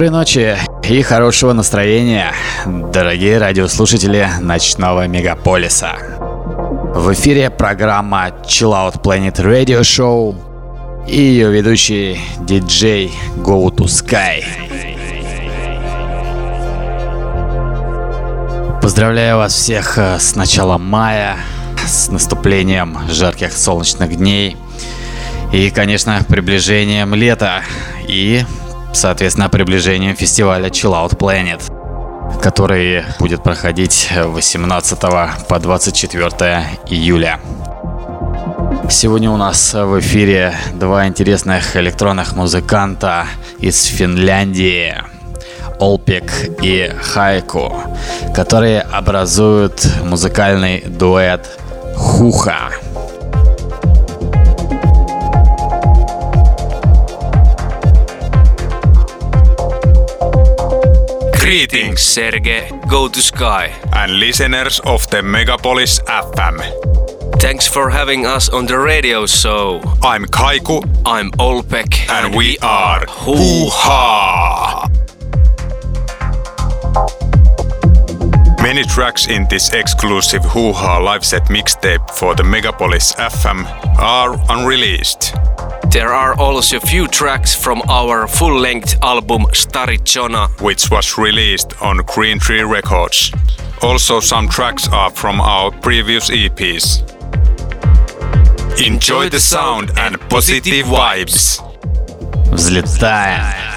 Доброй ночи и хорошего настроения, дорогие радиослушатели ночного мегаполиса. В эфире программа Chill Out Planet Radio Show и ее ведущий диджей Go to Sky. Поздравляю вас всех э, с началом мая, с наступлением жарких солнечных дней и, конечно, приближением лета и соответственно, приближением фестиваля Chill Out Planet, который будет проходить 18 по 24 июля. Сегодня у нас в эфире два интересных электронных музыканта из Финляндии. Олпик и Хайку, которые образуют музыкальный дуэт Хуха. Greetings, Serge. Go to Sky. And listeners of the Megapolis FM. Thanks for having us on the radio show. I'm Kaiku. I'm Olpek. And, and we are Hoo Ha! Many tracks in this exclusive Hoo Ha live set mixtape for the Megapolis FM are unreleased. There are also a few tracks from our full length album Starichona, which was released on Green Tree Records. Also, some tracks are from our previous EPs. Enjoy the sound and positive vibes. Взлетаем.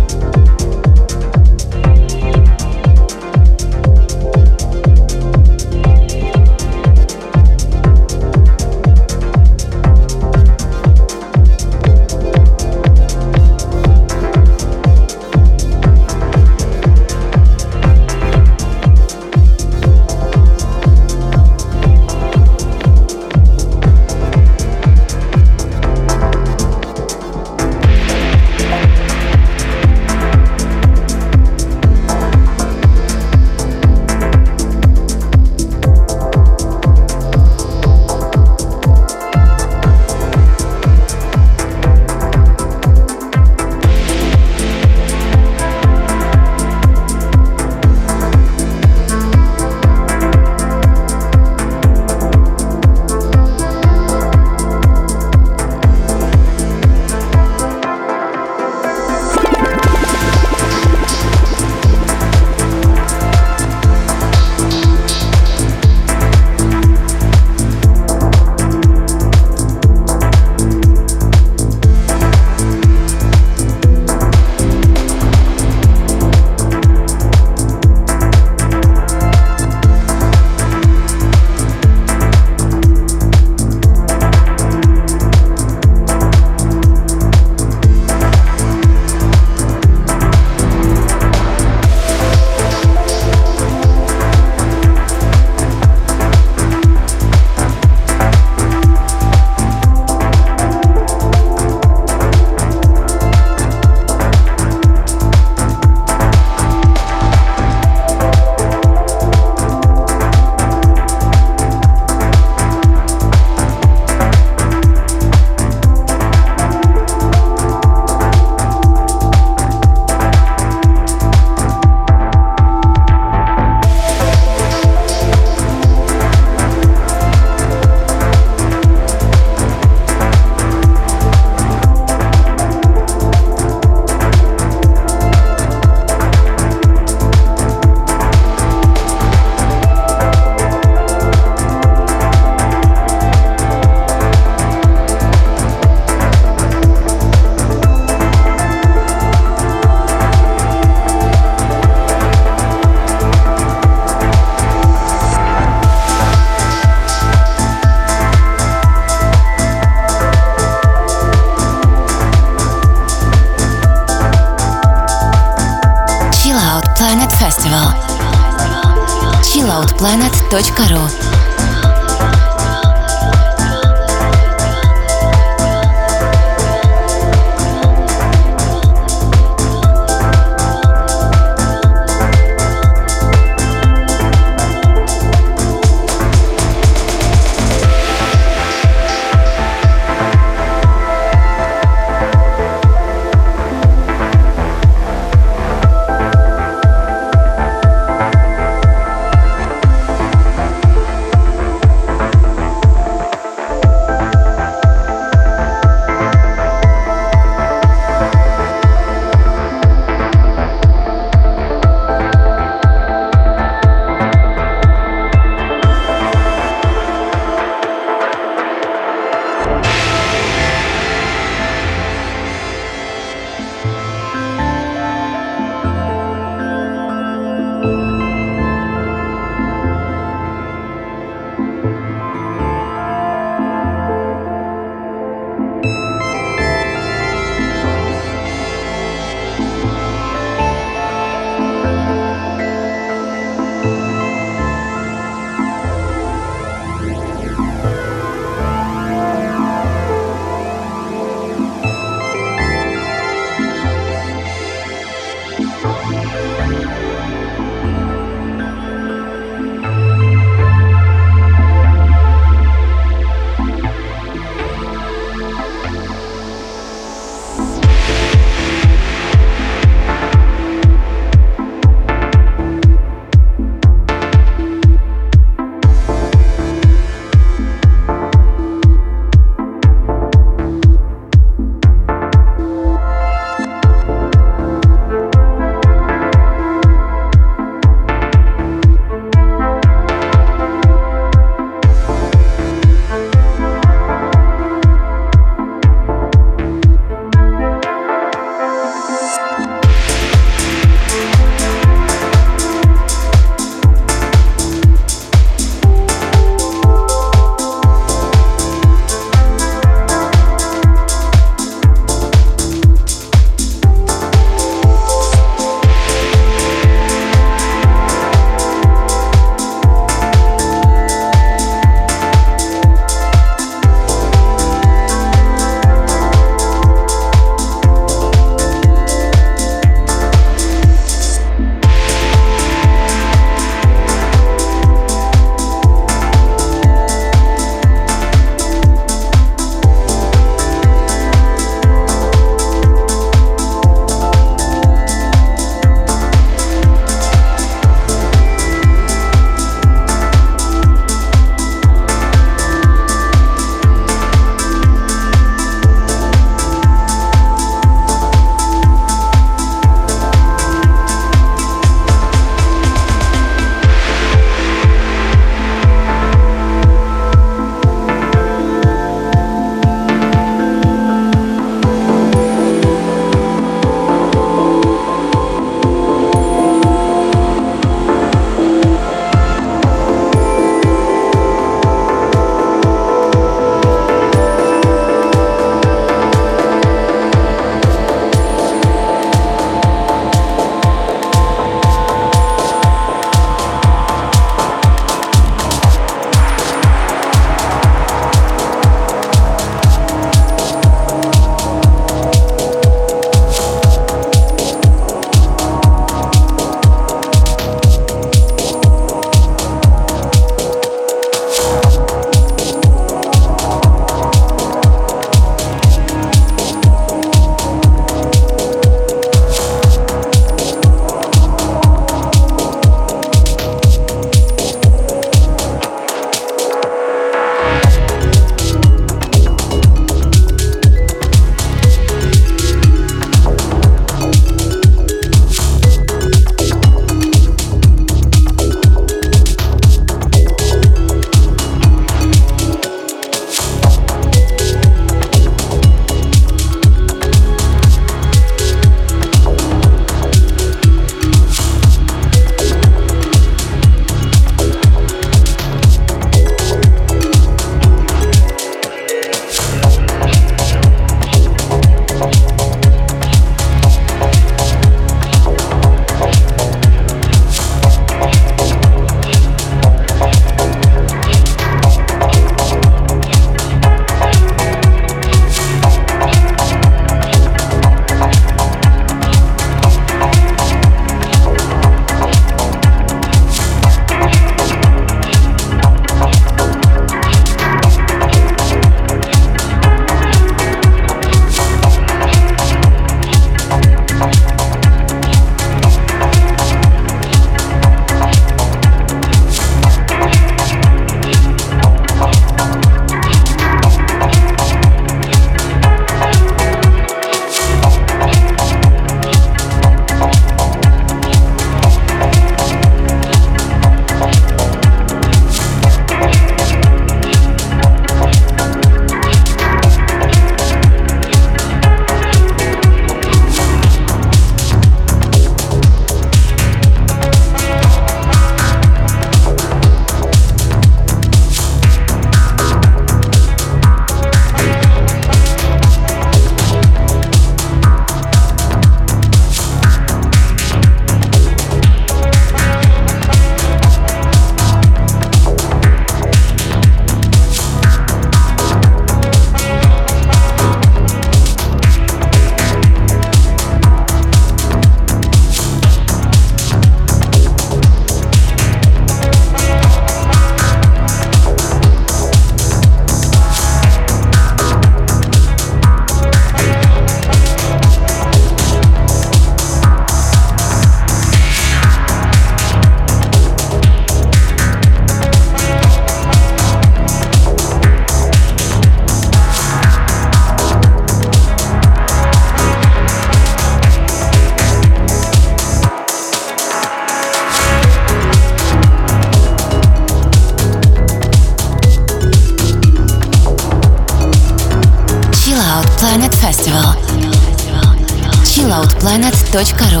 chilloutplanet.ru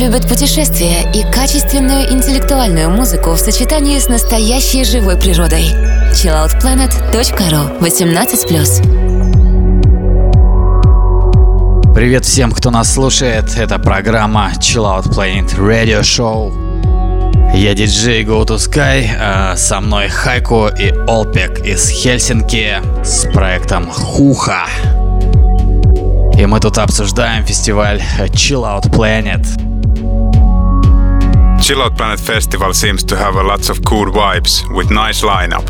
любит путешествия и качественную интеллектуальную музыку в сочетании с настоящей живой природой. chilloutplanet.ru 18+. Привет всем, кто нас слушает. Это программа Chill Out Planet Radio Show. Я диджей Go to Sky, а со мной Хайку и Олпек из Хельсинки с проектом Хуха. И мы тут обсуждаем фестиваль Chill Out Planet. Chill Out Planet Festival seems to have a lots of cool vibes with nice lineup.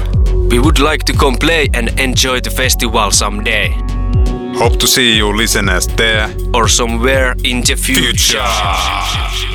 We would like to come play and enjoy the festival someday. Hope to see you listeners there. Or somewhere in the future. crystalplanetfestival.ru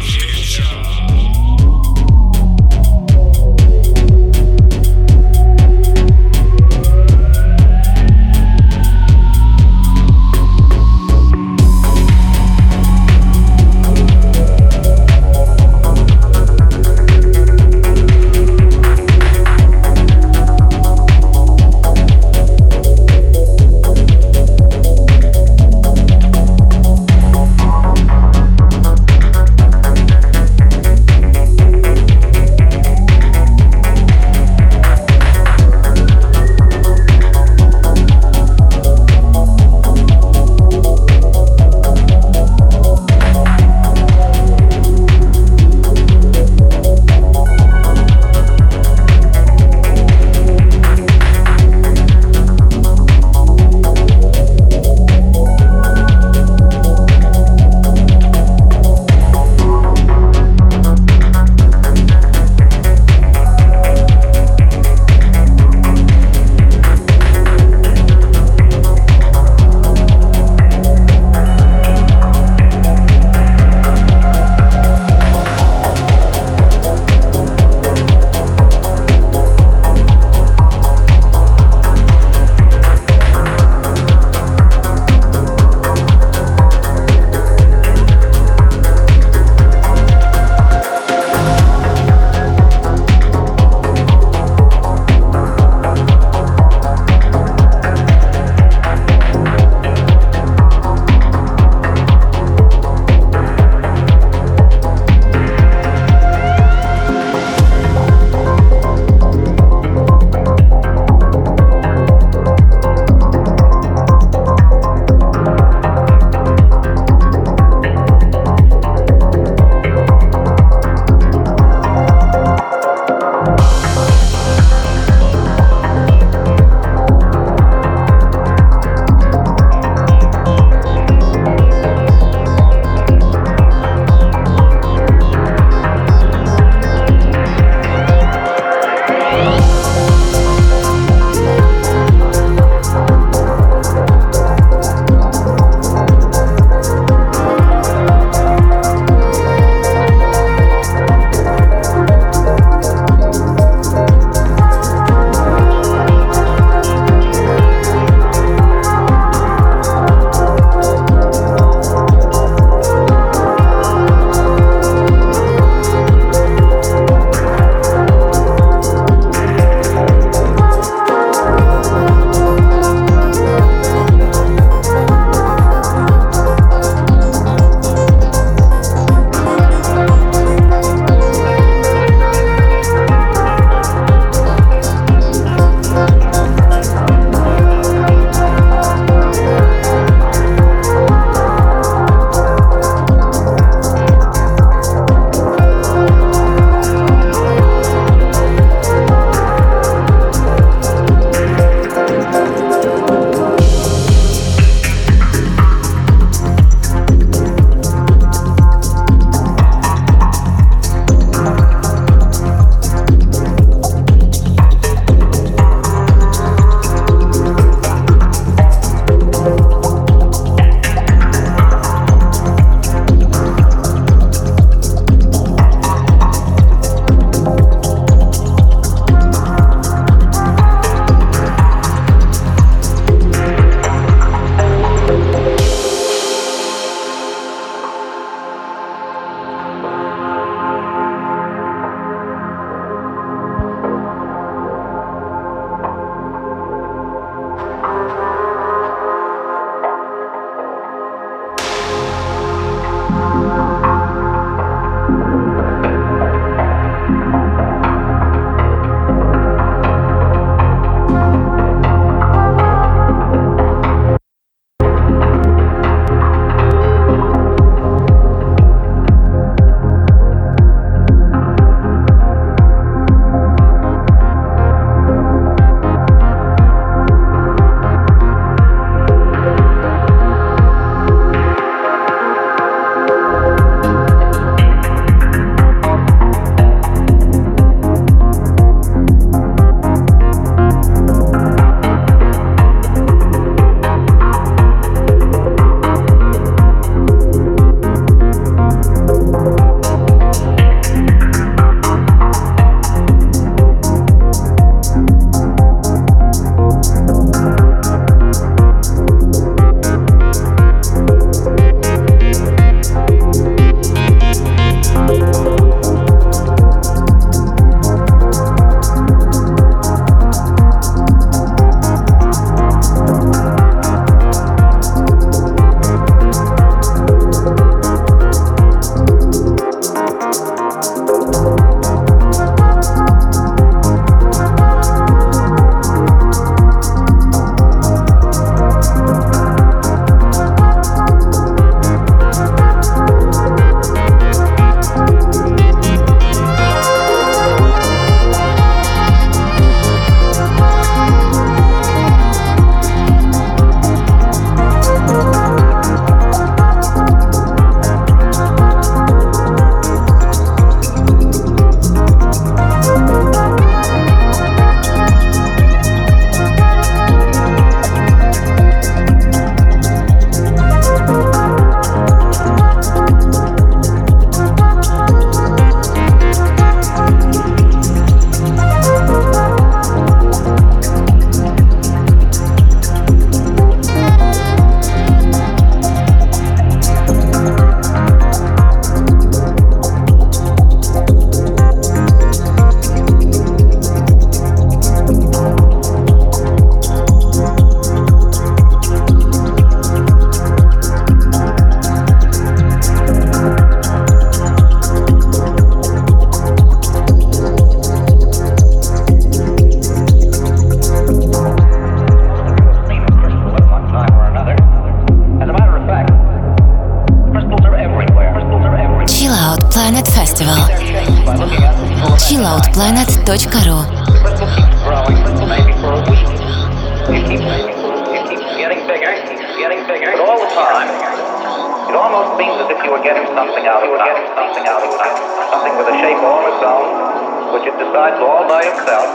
something with a shape all its own, which it decides all by itself.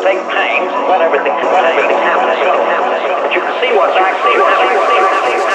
Take pains, let everything, let everything happen, but you can see what's actually happening.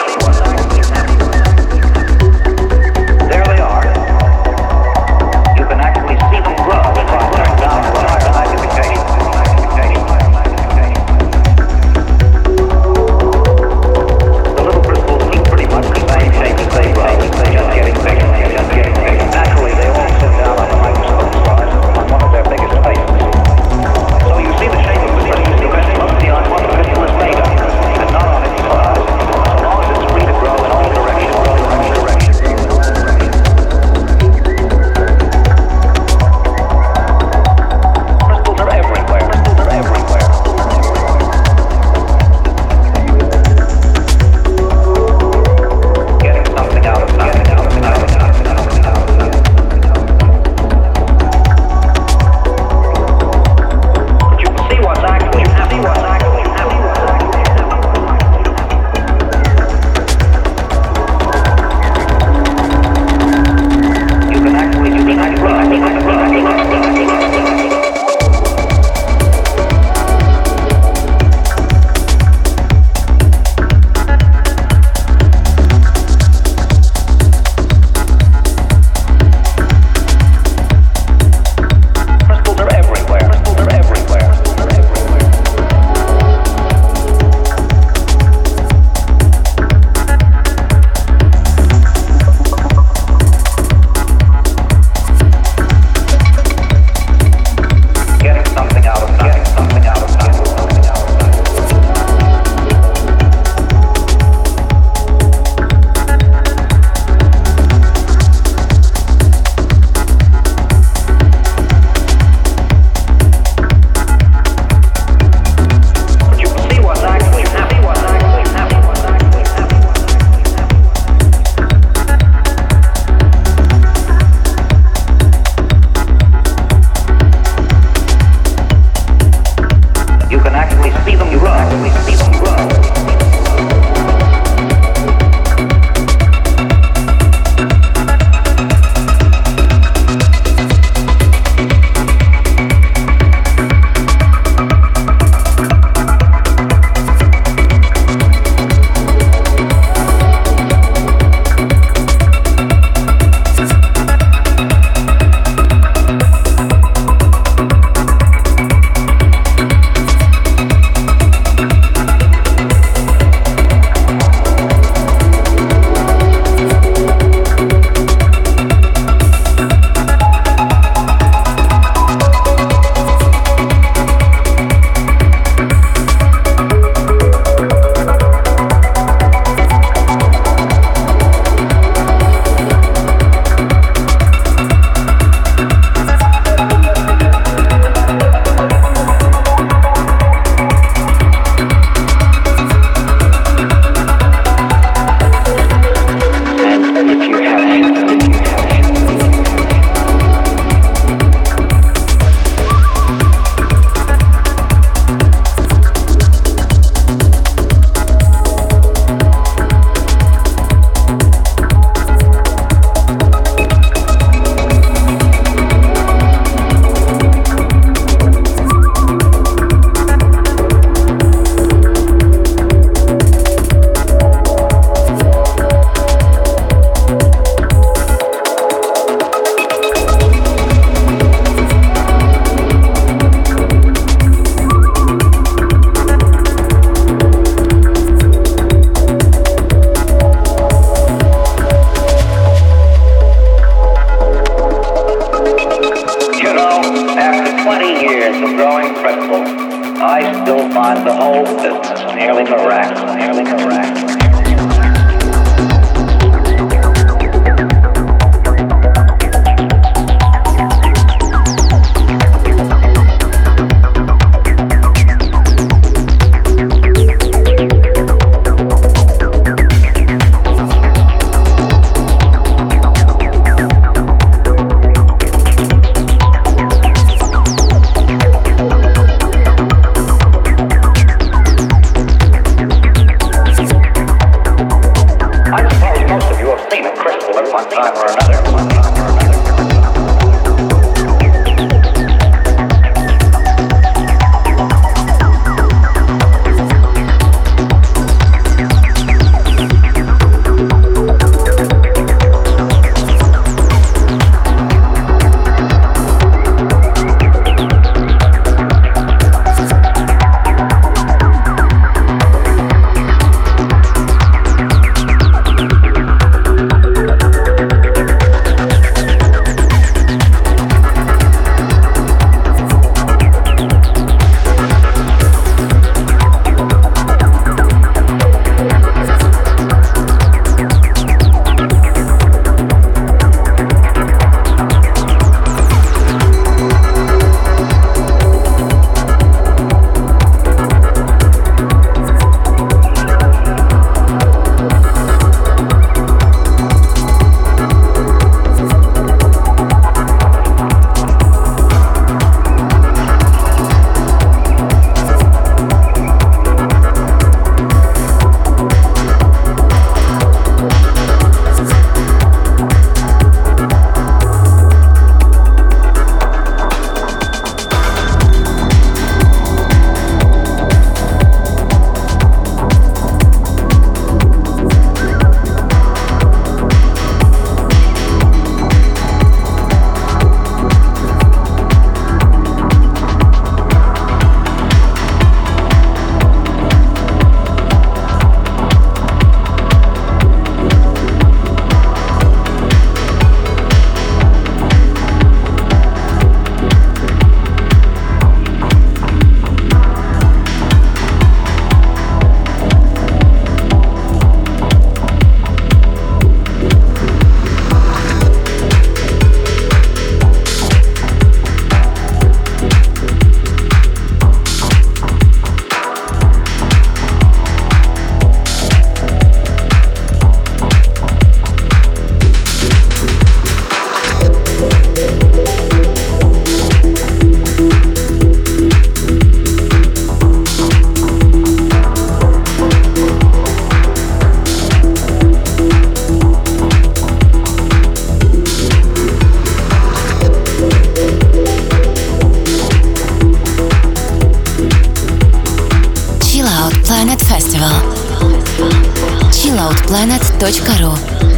chilloutplanet.ru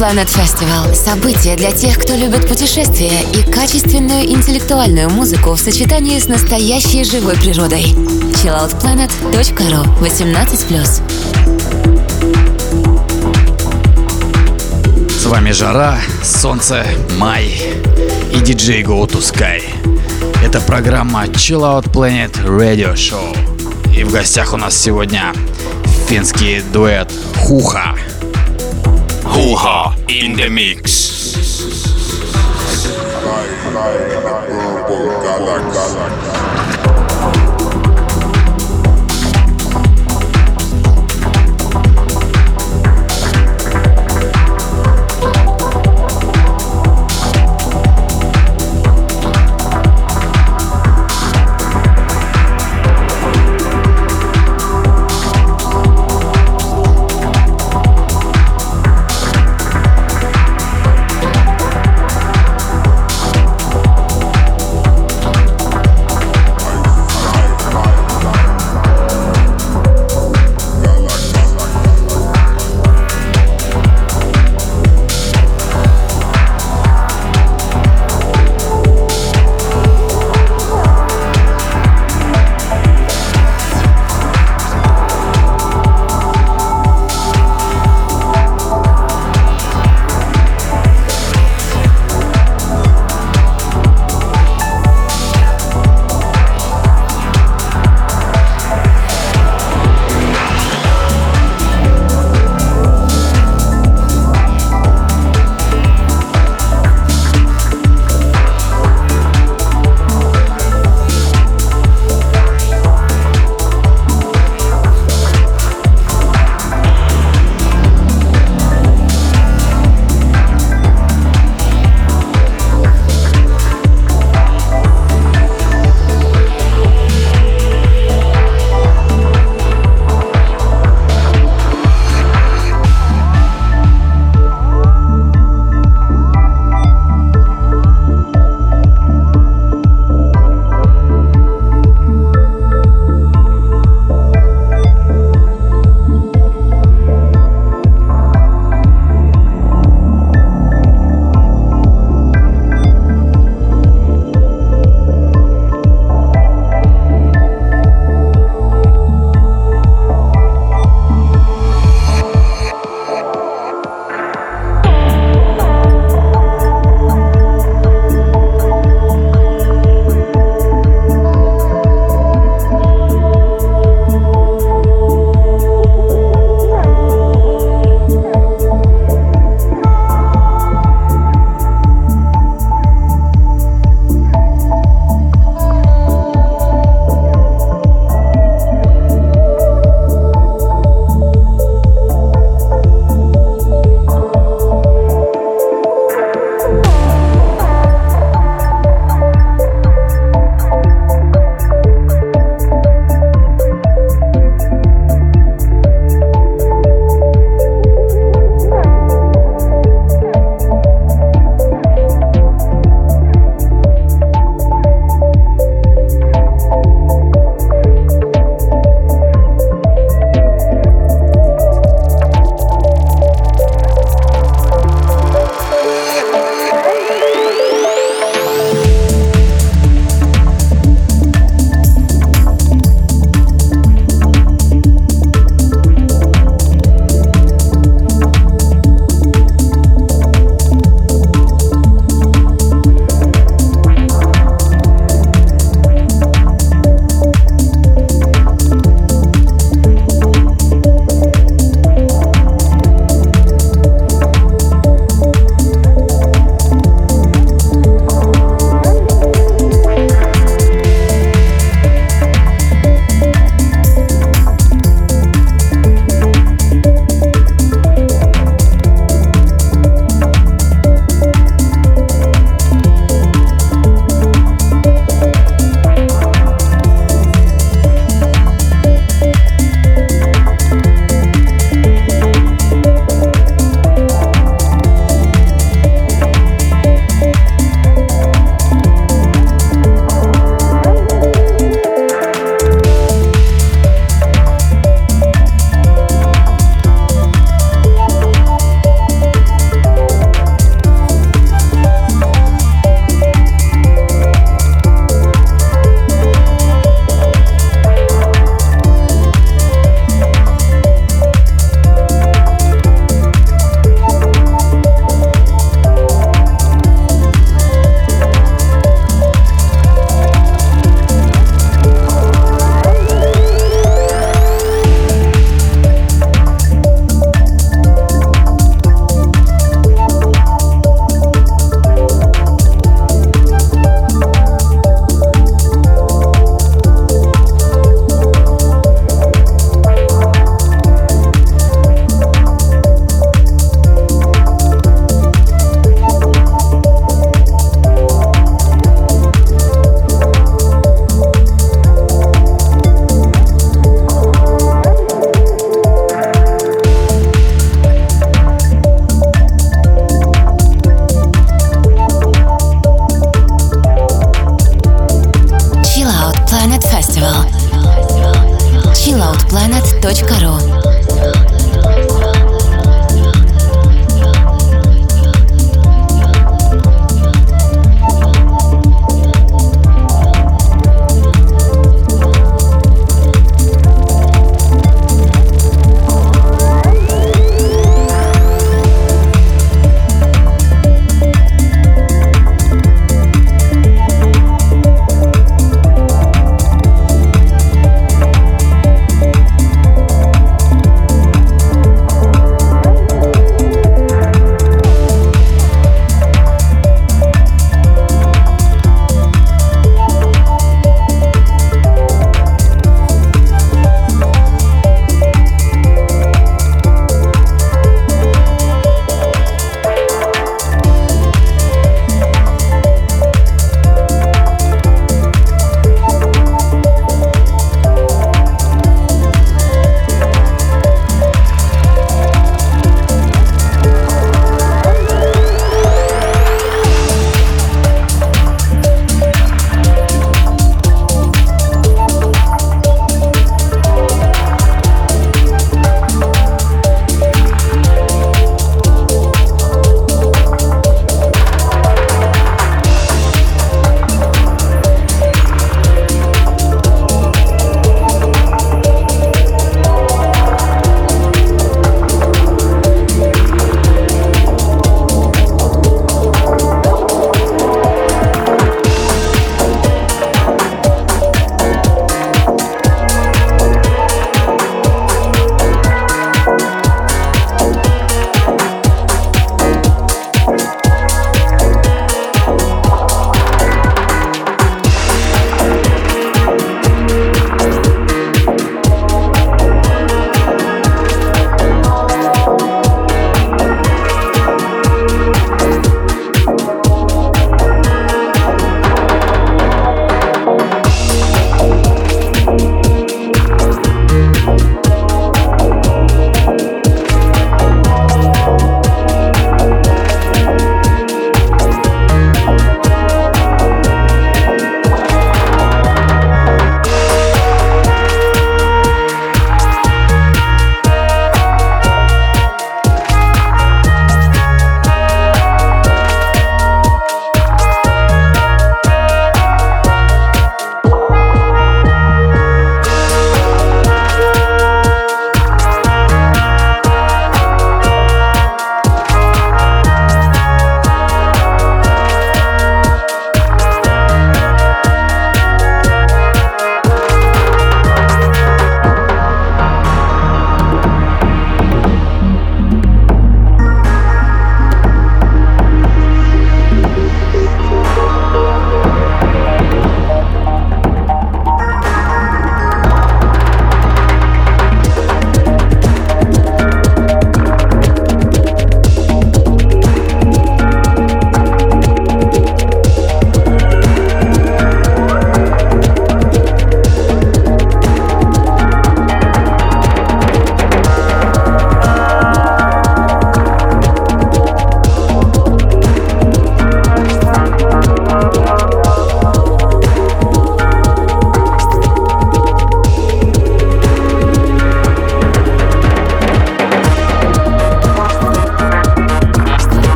Planet Festival – событие для тех, кто любит путешествия и качественную интеллектуальную музыку в сочетании с настоящей живой природой. chilloutplanet.ru 18+. С вами Жара, Солнце, Май и диджей Go to Sky. Это программа Chill Out Planet Radio Show. И в гостях у нас сегодня финский дуэт Хуха. Huha in the mix.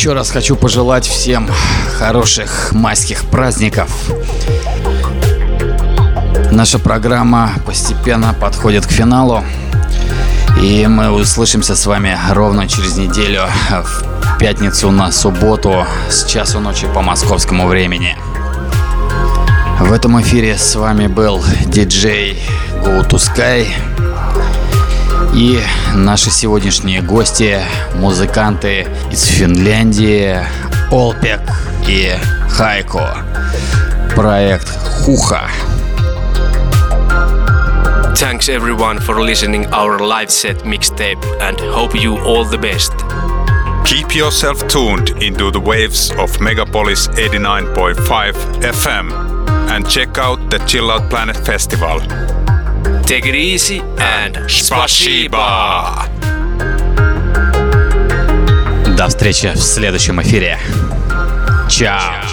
Еще раз хочу пожелать всем хороших майских праздников. Наша программа постепенно подходит к финалу. И мы услышимся с вами ровно через неделю в пятницу на субботу с часу ночи по московскому времени. В этом эфире с вами был диджей Go to Sky и наши сегодняшние гости, музыканты из Финляндии, Олпек и Хайко. Проект Хуха. Thanks everyone for listening our live set mixtape and hope you all the best. Keep yourself tuned into the waves of Megapolis 89.5 FM and check out the Chill Out Planet Festival. Take it easy and Spasiba! До встречи в следующем эфире. Чао!